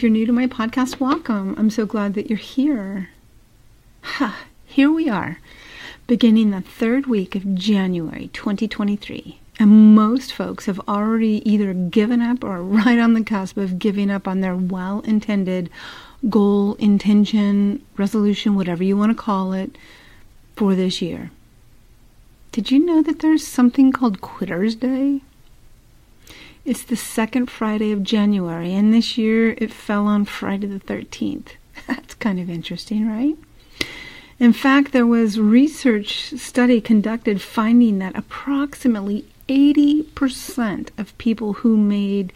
If you're new to my podcast, welcome. I'm so glad that you're here. Ha, here we are, beginning the third week of January 2023. And most folks have already either given up or are right on the cusp of giving up on their well intended goal, intention, resolution, whatever you want to call it, for this year. Did you know that there's something called Quitter's Day? It's the second Friday of January, and this year it fell on Friday the 13th. That's kind of interesting, right? In fact, there was research study conducted finding that approximately 80% of people who made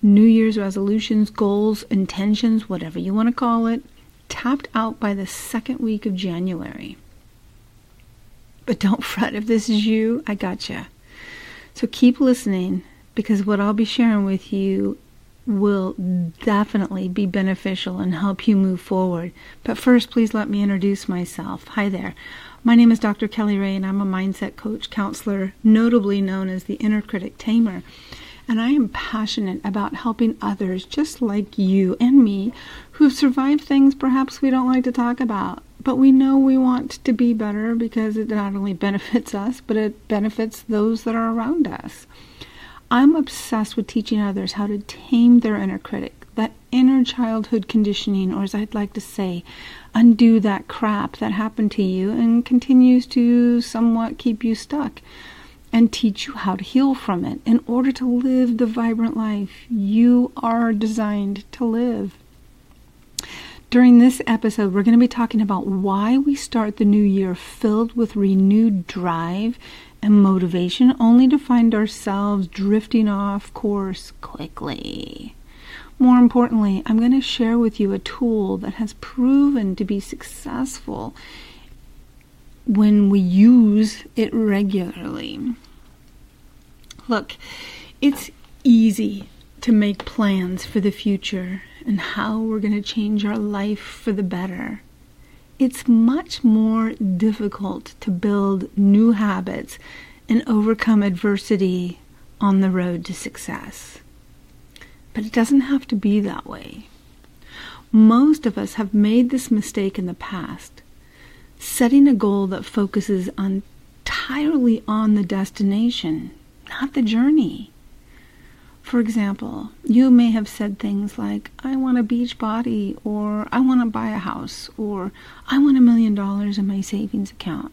New Year's resolutions, goals, intentions, whatever you want to call it, tapped out by the second week of January. But don't fret if this is you, I gotcha. So keep listening because what I'll be sharing with you will definitely be beneficial and help you move forward. But first, please let me introduce myself. Hi there. My name is Dr. Kelly Rae, and I'm a mindset coach counselor, notably known as the inner critic tamer. And I am passionate about helping others just like you and me who've survived things perhaps we don't like to talk about. But we know we want to be better because it not only benefits us, but it benefits those that are around us. I'm obsessed with teaching others how to tame their inner critic, that inner childhood conditioning, or as I'd like to say, undo that crap that happened to you and continues to somewhat keep you stuck, and teach you how to heal from it in order to live the vibrant life you are designed to live. During this episode, we're going to be talking about why we start the new year filled with renewed drive and motivation only to find ourselves drifting off course quickly. More importantly, I'm going to share with you a tool that has proven to be successful when we use it regularly. Look, it's easy to make plans for the future and how we're going to change our life for the better it's much more difficult to build new habits and overcome adversity on the road to success. But it doesn't have to be that way. Most of us have made this mistake in the past, setting a goal that focuses entirely on the destination, not the journey. For example, you may have said things like, I want a beach body, or I want to buy a house, or I want a million dollars in my savings account.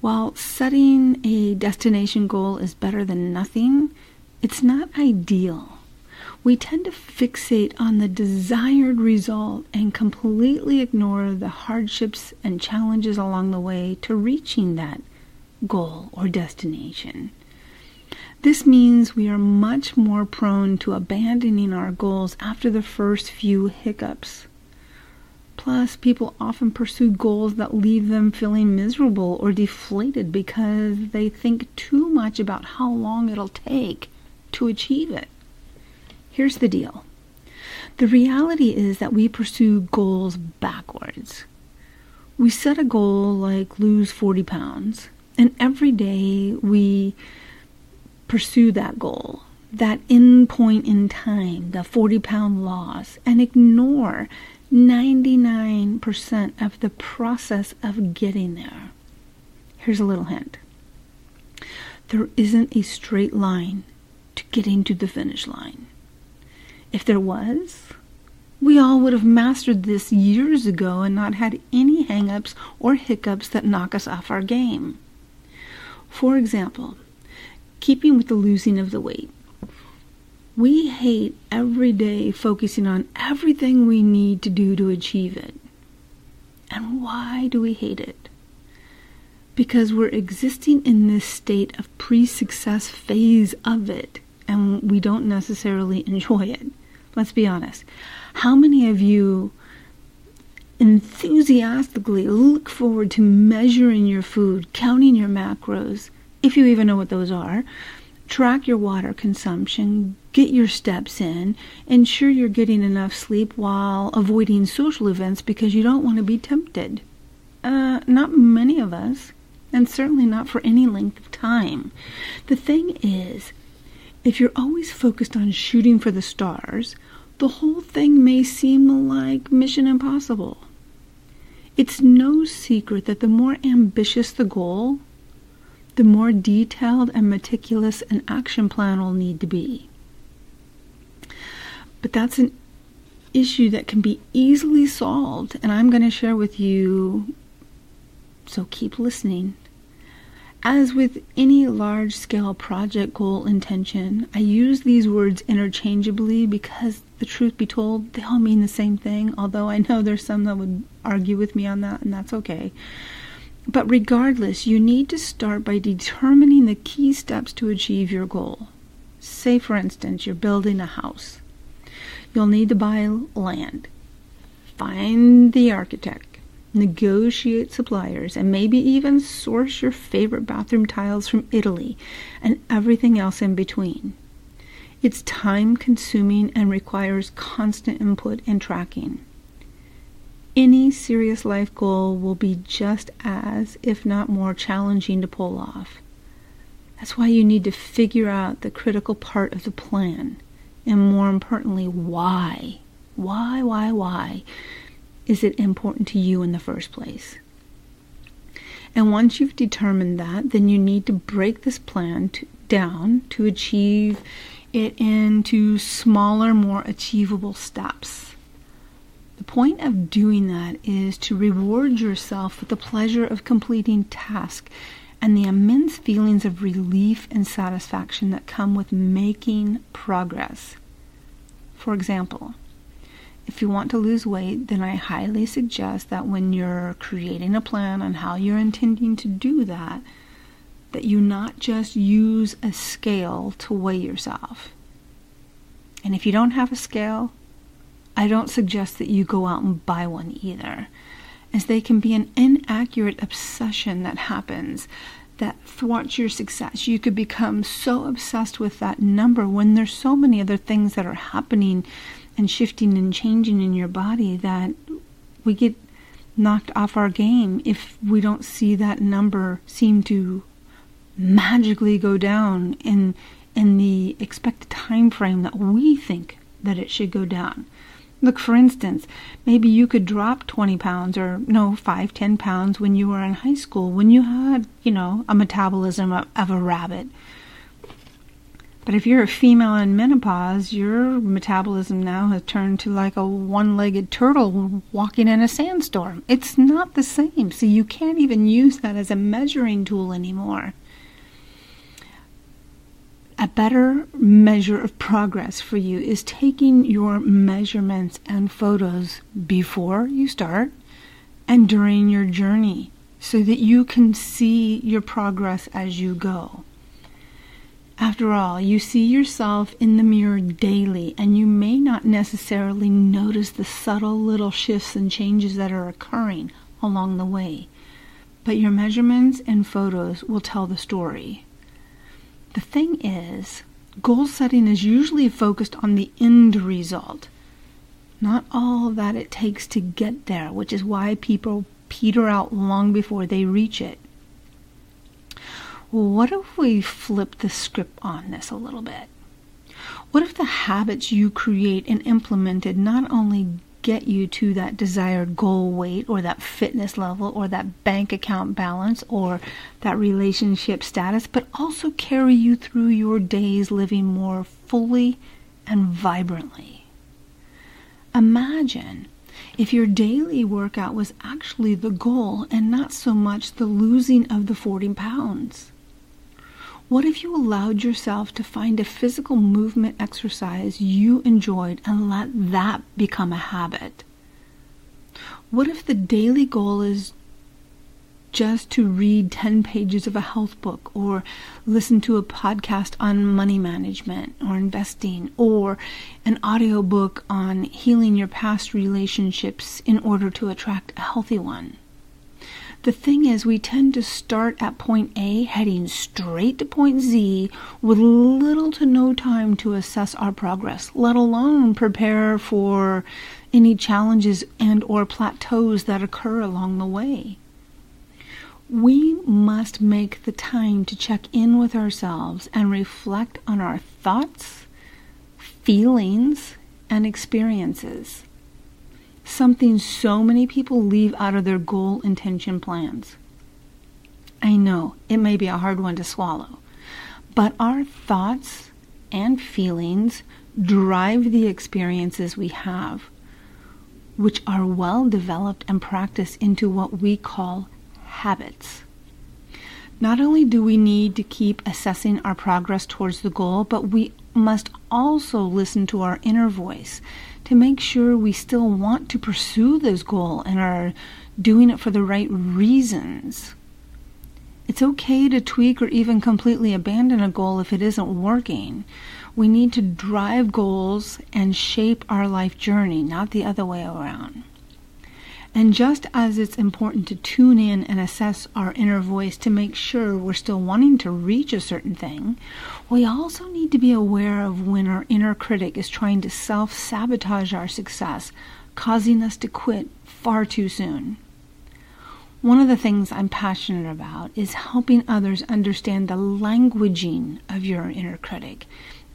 While setting a destination goal is better than nothing, it's not ideal. We tend to fixate on the desired result and completely ignore the hardships and challenges along the way to reaching that goal or destination. This means we are much more prone to abandoning our goals after the first few hiccups. Plus, people often pursue goals that leave them feeling miserable or deflated because they think too much about how long it'll take to achieve it. Here's the deal the reality is that we pursue goals backwards. We set a goal like lose 40 pounds, and every day we pursue that goal, that end point in time, the 40 pound loss, and ignore 99% of the process of getting there. Here's a little hint there isn't a straight line to getting to the finish line. If there was, we all would have mastered this years ago and not had any hangups or hiccups that knock us off our game. For example, keeping with the losing of the weight. We hate every day focusing on everything we need to do to achieve it. And why do we hate it? Because we're existing in this state of pre success phase of it, and we don't necessarily enjoy it. Let's be honest. How many of you enthusiastically look forward to measuring your food, counting your macros, if you even know what those are, track your water consumption, get your steps in, ensure you're getting enough sleep while avoiding social events because you don't want to be tempted. Uh, not many of us, and certainly not for any length of time. The thing is, if you're always focused on shooting for the stars, the whole thing may seem like mission impossible. It's no secret that the more ambitious the goal, the more detailed and meticulous an action plan will need to be. But that's an issue that can be easily solved, and I'm going to share with you. So keep listening. As with any large scale project goal intention, I use these words interchangeably because the truth be told, they all mean the same thing, although I know there's some that would argue with me on that, and that's okay. But regardless, you need to start by determining the key steps to achieve your goal. Say, for instance, you're building a house. You'll need to buy land, find the architect, negotiate suppliers, and maybe even source your favorite bathroom tiles from Italy and everything else in between. It's time consuming and requires constant input and tracking. Any serious life goal will be just as, if not more, challenging to pull off. That's why you need to figure out the critical part of the plan and more importantly, why? Why, why, why is it important to you in the first place? And once you've determined that, then you need to break this plan to, down to achieve it into smaller, more achievable steps. The point of doing that is to reward yourself with the pleasure of completing tasks and the immense feelings of relief and satisfaction that come with making progress. For example, if you want to lose weight, then I highly suggest that when you're creating a plan on how you're intending to do that, that you not just use a scale to weigh yourself. And if you don't have a scale, I don't suggest that you go out and buy one either as they can be an inaccurate obsession that happens that thwarts your success. You could become so obsessed with that number when there's so many other things that are happening and shifting and changing in your body that we get knocked off our game if we don't see that number seem to magically go down in in the expected time frame that we think that it should go down. Look, for instance, maybe you could drop 20 pounds or no, 5, 10 pounds when you were in high school, when you had, you know, a metabolism of, of a rabbit. But if you're a female in menopause, your metabolism now has turned to like a one legged turtle walking in a sandstorm. It's not the same. So you can't even use that as a measuring tool anymore a better measure of progress for you is taking your measurements and photos before you start and during your journey so that you can see your progress as you go. After all, you see yourself in the mirror daily, and you may not necessarily notice the subtle little shifts and changes that are occurring along the way. But your measurements and photos will tell the story. The thing is, goal setting is usually focused on the end result, not all that it takes to get there, which is why people peter out long before they reach it. What if we flip the script on this a little bit? What if the habits you create and implemented not only get you to that desired goal weight or that fitness level or that bank account balance or that relationship status, but also carry you through your days living more fully and vibrantly. Imagine if your daily workout was actually the goal and not so much the losing of the 40 pounds. What if you allowed yourself to find a physical movement exercise you enjoyed and let that become a habit? What if the daily goal is just to read 10 pages of a health book or listen to a podcast on money management or investing or an audiobook on healing your past relationships in order to attract a healthy one? The thing is, we tend to start at point A, heading straight to point Z, with little to no time to assess our progress, let alone prepare for any challenges and or plateaus that occur along the way. We must make the time to check in with ourselves and reflect on our thoughts, feelings, and experiences. Something so many people leave out of their goal intention plans. I know it may be a hard one to swallow, but our thoughts and feelings drive the experiences we have, which are well developed and practiced into what we call habits. Not only do we need to keep assessing our progress towards the goal, but we must also listen to our inner voice to make sure we still want to pursue this goal and are doing it for the right reasons. It's okay to tweak or even completely abandon a goal if it isn't working. We need to drive goals and shape our life journey, not the other way around. And just as it's important to tune in and assess our inner voice to make sure we're still wanting to reach a certain thing, we also need to be aware of when our inner critic is trying to self sabotage our success, causing us to quit far too soon. One of the things I'm passionate about is helping others understand the languaging of your inner critic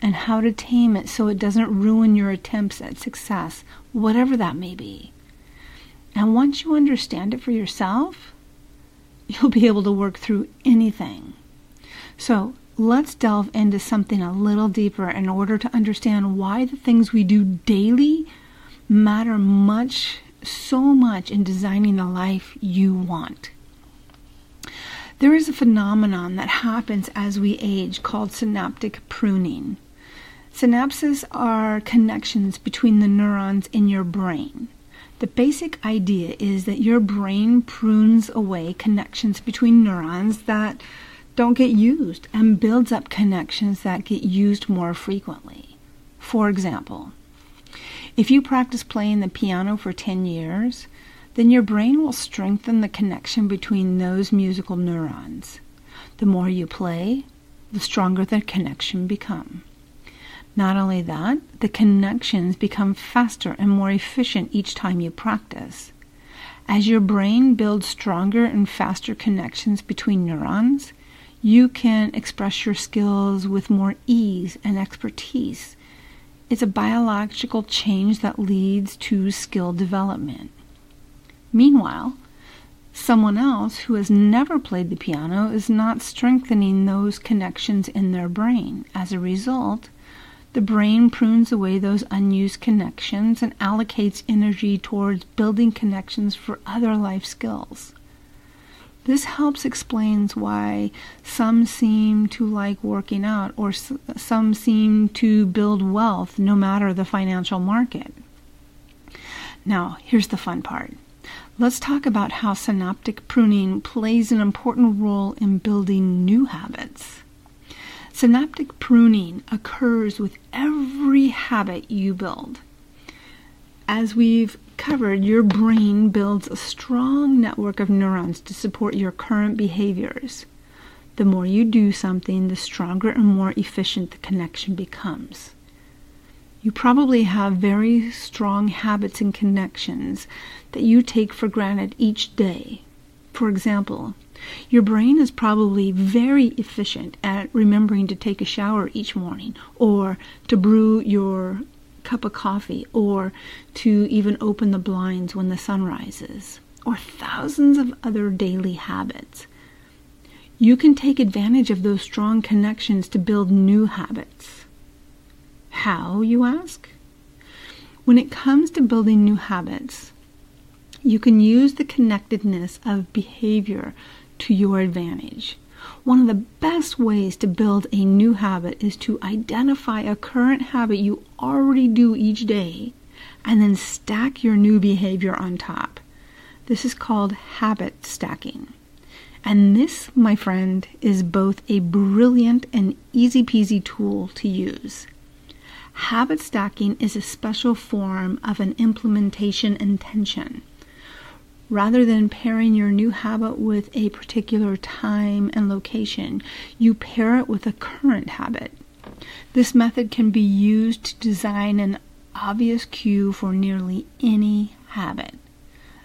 and how to tame it so it doesn't ruin your attempts at success, whatever that may be. And once you understand it for yourself, you'll be able to work through anything. So let's delve into something a little deeper in order to understand why the things we do daily matter much, so much in designing the life you want. There is a phenomenon that happens as we age called synaptic pruning. Synapses are connections between the neurons in your brain. The basic idea is that your brain prunes away connections between neurons that don't get used and builds up connections that get used more frequently. For example, if you practice playing the piano for 10 years, then your brain will strengthen the connection between those musical neurons. The more you play, the stronger the connection become. Not only that, the connections become faster and more efficient each time you practice. As your brain builds stronger and faster connections between neurons, you can express your skills with more ease and expertise. It's a biological change that leads to skill development. Meanwhile, someone else who has never played the piano is not strengthening those connections in their brain. As a result, the brain prunes away those unused connections and allocates energy towards building connections for other life skills. This helps explains why some seem to like working out or some seem to build wealth no matter the financial market. Now, here's the fun part. Let's talk about how synaptic pruning plays an important role in building new habits. Synaptic pruning occurs with every habit you build. As we've covered, your brain builds a strong network of neurons to support your current behaviors. The more you do something, the stronger and more efficient the connection becomes. You probably have very strong habits and connections that you take for granted each day. For example, your brain is probably very efficient at remembering to take a shower each morning or to brew your cup of coffee or to even open the blinds when the sun rises or thousands of other daily habits. You can take advantage of those strong connections to build new habits. How, you ask? When it comes to building new habits, you can use the connectedness of behavior to your advantage. One of the best ways to build a new habit is to identify a current habit you already do each day and then stack your new behavior on top. This is called habit stacking. And this, my friend, is both a brilliant and easy peasy tool to use. Habit stacking is a special form of an implementation intention. Rather than pairing your new habit with a particular time and location, you pair it with a current habit. This method can be used to design an obvious cue for nearly any habit.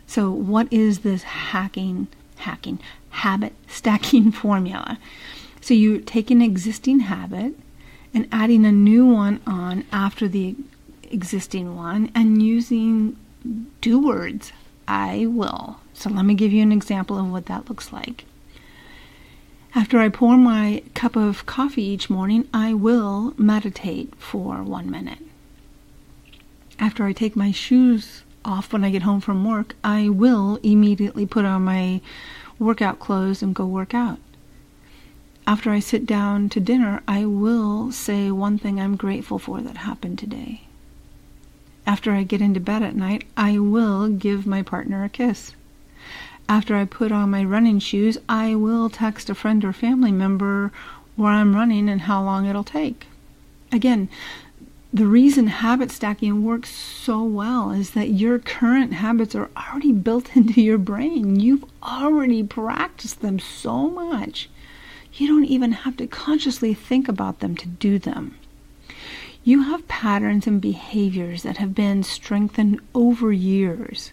So, what is this hacking, hacking, habit stacking formula? So, you take an existing habit and adding a new one on after the existing one and using do words. I will. So let me give you an example of what that looks like. After I pour my cup of coffee each morning, I will meditate for one minute. After I take my shoes off when I get home from work, I will immediately put on my workout clothes and go work out. After I sit down to dinner, I will say one thing I'm grateful for that happened today. After I get into bed at night, I will give my partner a kiss. After I put on my running shoes, I will text a friend or family member where I'm running and how long it'll take. Again, the reason habit stacking works so well is that your current habits are already built into your brain. You've already practiced them so much. You don't even have to consciously think about them to do them. You have patterns and behaviors that have been strengthened over years.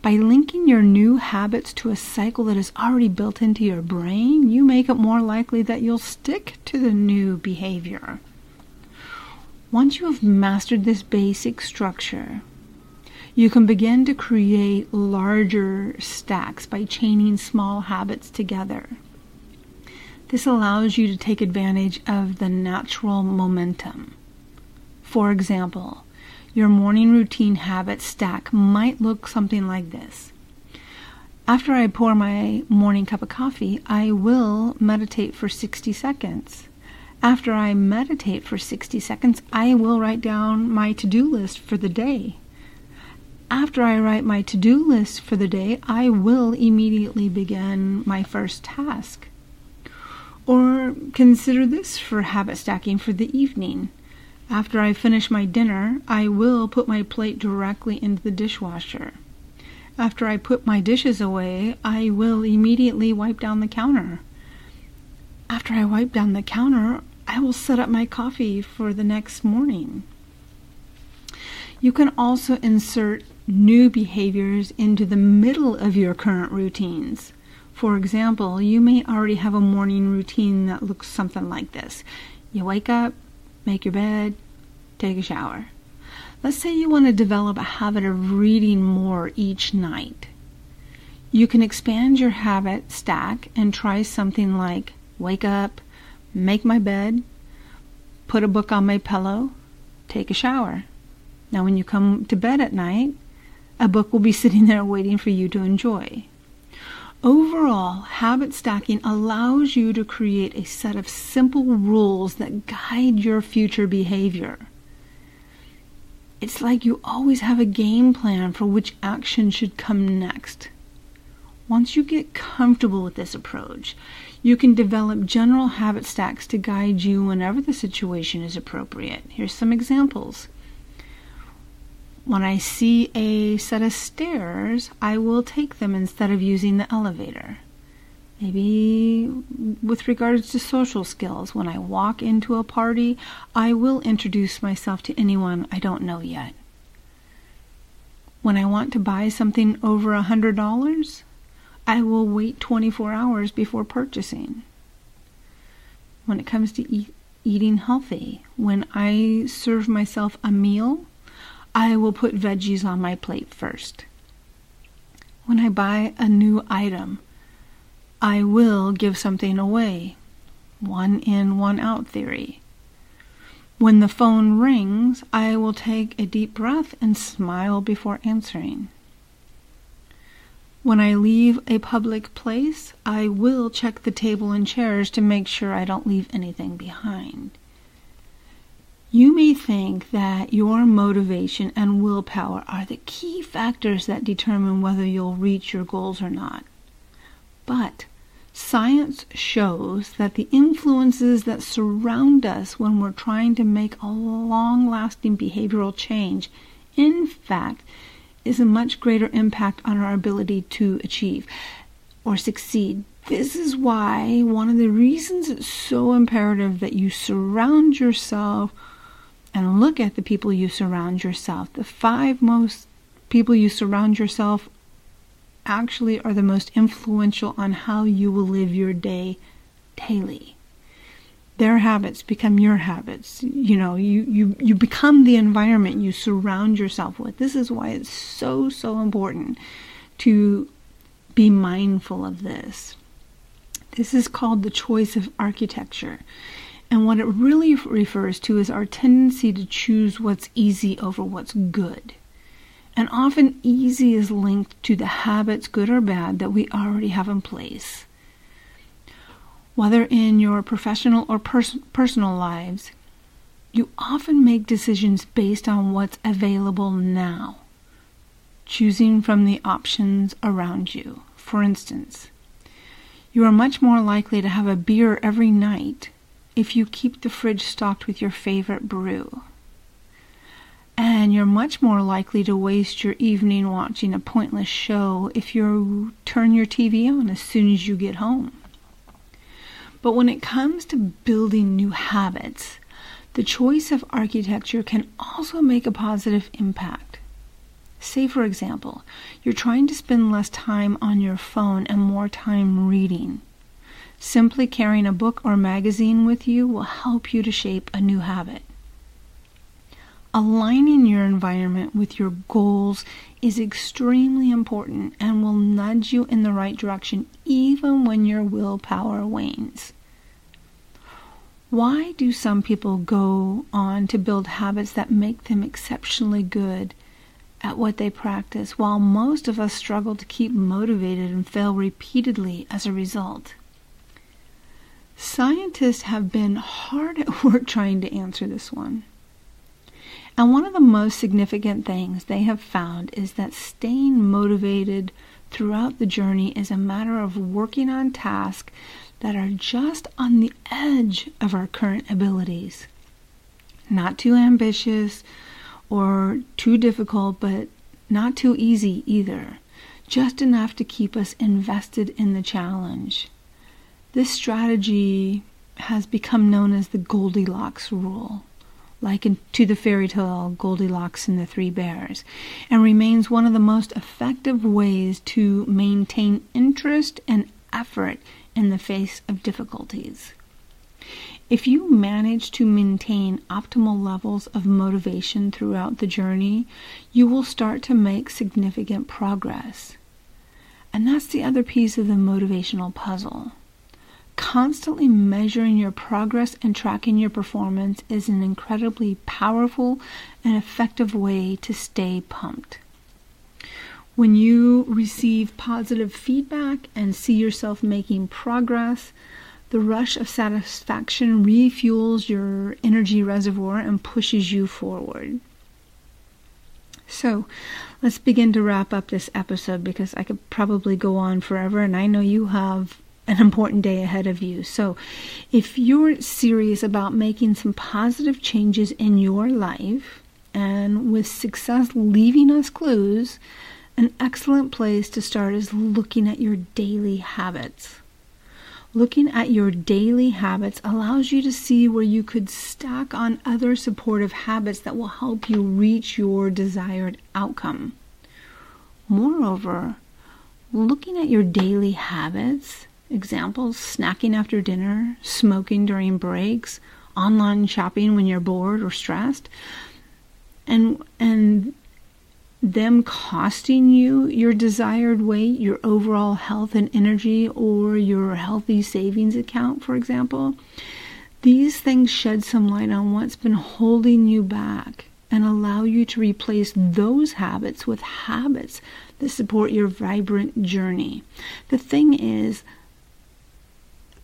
By linking your new habits to a cycle that is already built into your brain, you make it more likely that you'll stick to the new behavior. Once you have mastered this basic structure, you can begin to create larger stacks by chaining small habits together. This allows you to take advantage of the natural momentum. For example, your morning routine habit stack might look something like this. After I pour my morning cup of coffee, I will meditate for 60 seconds. After I meditate for 60 seconds, I will write down my to do list for the day. After I write my to do list for the day, I will immediately begin my first task. Or consider this for habit stacking for the evening. After I finish my dinner, I will put my plate directly into the dishwasher. After I put my dishes away, I will immediately wipe down the counter. After I wipe down the counter, I will set up my coffee for the next morning. You can also insert new behaviors into the middle of your current routines. For example, you may already have a morning routine that looks something like this. You wake up, make your bed, take a shower. Let's say you want to develop a habit of reading more each night. You can expand your habit stack and try something like wake up, make my bed, put a book on my pillow, take a shower. Now, when you come to bed at night, a book will be sitting there waiting for you to enjoy. Overall, habit stacking allows you to create a set of simple rules that guide your future behavior. It's like you always have a game plan for which action should come next. Once you get comfortable with this approach, you can develop general habit stacks to guide you whenever the situation is appropriate. Here's some examples. When I see a set of stairs, I will take them instead of using the elevator. Maybe with regards to social skills, when I walk into a party, I will introduce myself to anyone I don't know yet. When I want to buy something over a hundred dollars, I will wait 24 hours before purchasing. When it comes to eat, eating healthy, when I serve myself a meal, I will put veggies on my plate first. When I buy a new item, I will give something away. One in, one out theory. When the phone rings, I will take a deep breath and smile before answering. When I leave a public place, I will check the table and chairs to make sure I don't leave anything behind. You may think that your motivation and willpower are the key factors that determine whether you'll reach your goals or not. But science shows that the influences that surround us when we're trying to make a long lasting behavioral change, in fact, is a much greater impact on our ability to achieve or succeed. This is why one of the reasons it's so imperative that you surround yourself and look at the people you surround yourself. The five most people you surround yourself actually are the most influential on how you will live your day daily. their habits become your habits. You know, you, you, you become the environment you surround yourself with. This is why it's so, so important to be mindful of this. This is called the choice of architecture. And what it really refers to is our tendency to choose what's easy over what's good. And often, easy is linked to the habits, good or bad, that we already have in place. Whether in your professional or pers- personal lives, you often make decisions based on what's available now, choosing from the options around you. For instance, you are much more likely to have a beer every night if you keep the fridge stocked with your favorite brew. And you're much more likely to waste your evening watching a pointless show if you turn your TV on as soon as you get home. But when it comes to building new habits, the choice of architecture can also make a positive impact. Say, for example, you're trying to spend less time on your phone and more time reading. Simply carrying a book or magazine with you will help you to shape a new habit. Aligning your environment with your goals is extremely important and will nudge you in the right direction even when your willpower wanes. Why do some people go on to build habits that make them exceptionally good at what they practice, while most of us struggle to keep motivated and fail repeatedly as a result? Scientists have been hard at work trying to answer this one. And one of the most significant things they have found is that staying motivated throughout the journey is a matter of working on tasks that are just on the edge of our current abilities. Not too ambitious or too difficult, but not too easy either. Just enough to keep us invested in the challenge. This strategy has become known as the Goldilocks rule like in, to the fairy tale Goldilocks and the Three Bears, and remains one of the most effective ways to maintain interest and effort in the face of difficulties. If you manage to maintain optimal levels of motivation throughout the journey, you will start to make significant progress. And that's the other piece of the motivational puzzle. Constantly measuring your progress and tracking your performance is an incredibly powerful and effective way to stay pumped. When you receive positive feedback and see yourself making progress, the rush of satisfaction refuels your energy reservoir and pushes you forward. So, let's begin to wrap up this episode because I could probably go on forever, and I know you have an important day ahead of you. So, if you're serious about making some positive changes in your life, and with success leaving us clues, an excellent place to start is looking at your daily habits. Looking at your daily habits allows you to see where you could stack on other supportive habits that will help you reach your desired outcome. Moreover, looking at your daily habits Examples snacking after dinner, smoking during breaks, online shopping when you're bored or stressed. And and them costing you your desired weight, your overall health and energy, or your healthy savings account, for example, these things shed some light on what's been holding you back and allow you to replace those habits with habits that support your vibrant journey. The thing is,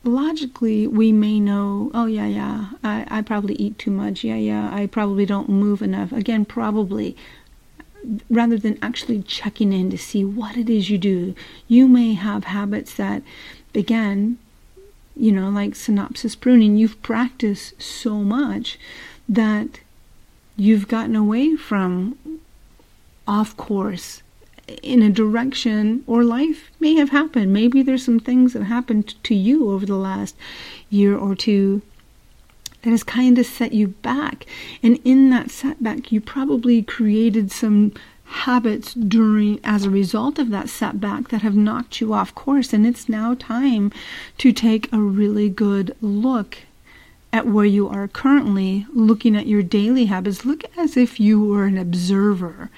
logically we may know oh yeah yeah I, I probably eat too much. Yeah yeah i probably don't move enough. Again probably rather than actually checking in to see what it is you do you may have habits that again you know like synapse pruning you've practiced so much that you've gotten away from off course in a direction or life may have happened. Maybe there's some things that happened to you over the last year or two that has kind of set you back. And in that setback, you probably created some habits during as a result of that setback that have knocked you off course and it's now time to take a really good look at where you are currently, looking at your daily habits, look as if you were an observer,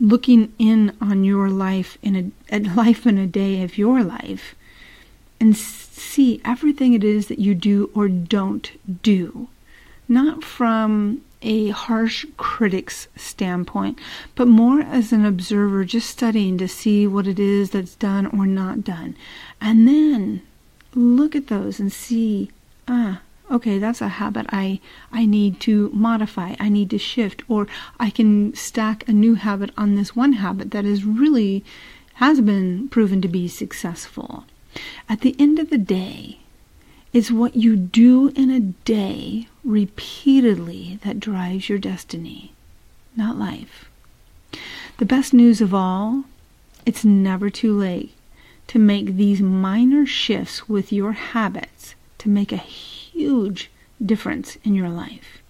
looking in on your life in a, a life in a day of your life, and see everything it is that you do or don't do, not from a harsh critic's standpoint, but more as an observer, just studying to see what it is that's done or not done. And then look at those and see, ah, okay, that's a habit I, I need to modify, I need to shift, or I can stack a new habit on this one habit that is really has been proven to be successful. At the end of the day, it's what you do in a day repeatedly that drives your destiny, not life. The best news of all, it's never too late to make these minor shifts with your habits to make a huge difference in your life.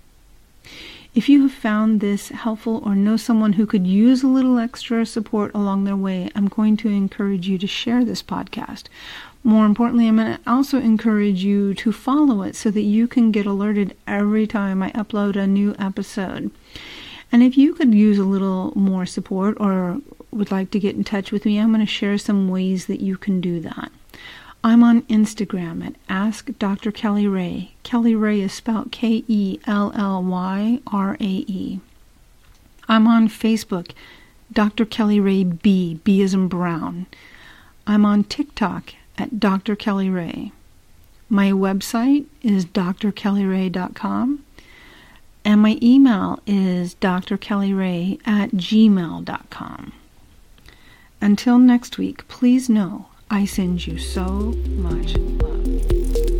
If you have found this helpful or know someone who could use a little extra support along their way, I'm going to encourage you to share this podcast. More importantly, I'm going to also encourage you to follow it so that you can get alerted every time I upload a new episode. And if you could use a little more support or would like to get in touch with me, I'm going to share some ways that you can do that. I'm on Instagram at Ask Dr. Kelly Rae. Kelly Rae is spelled K E L L Y R A E. I'm on Facebook, Dr. Kelly Rae B, B as in Brown. I'm on TikTok at Dr. Kelly Rae. My website is drkellyrae.com and my email is drkellyrae at gmail.com. Until next week, please know I send you so much love.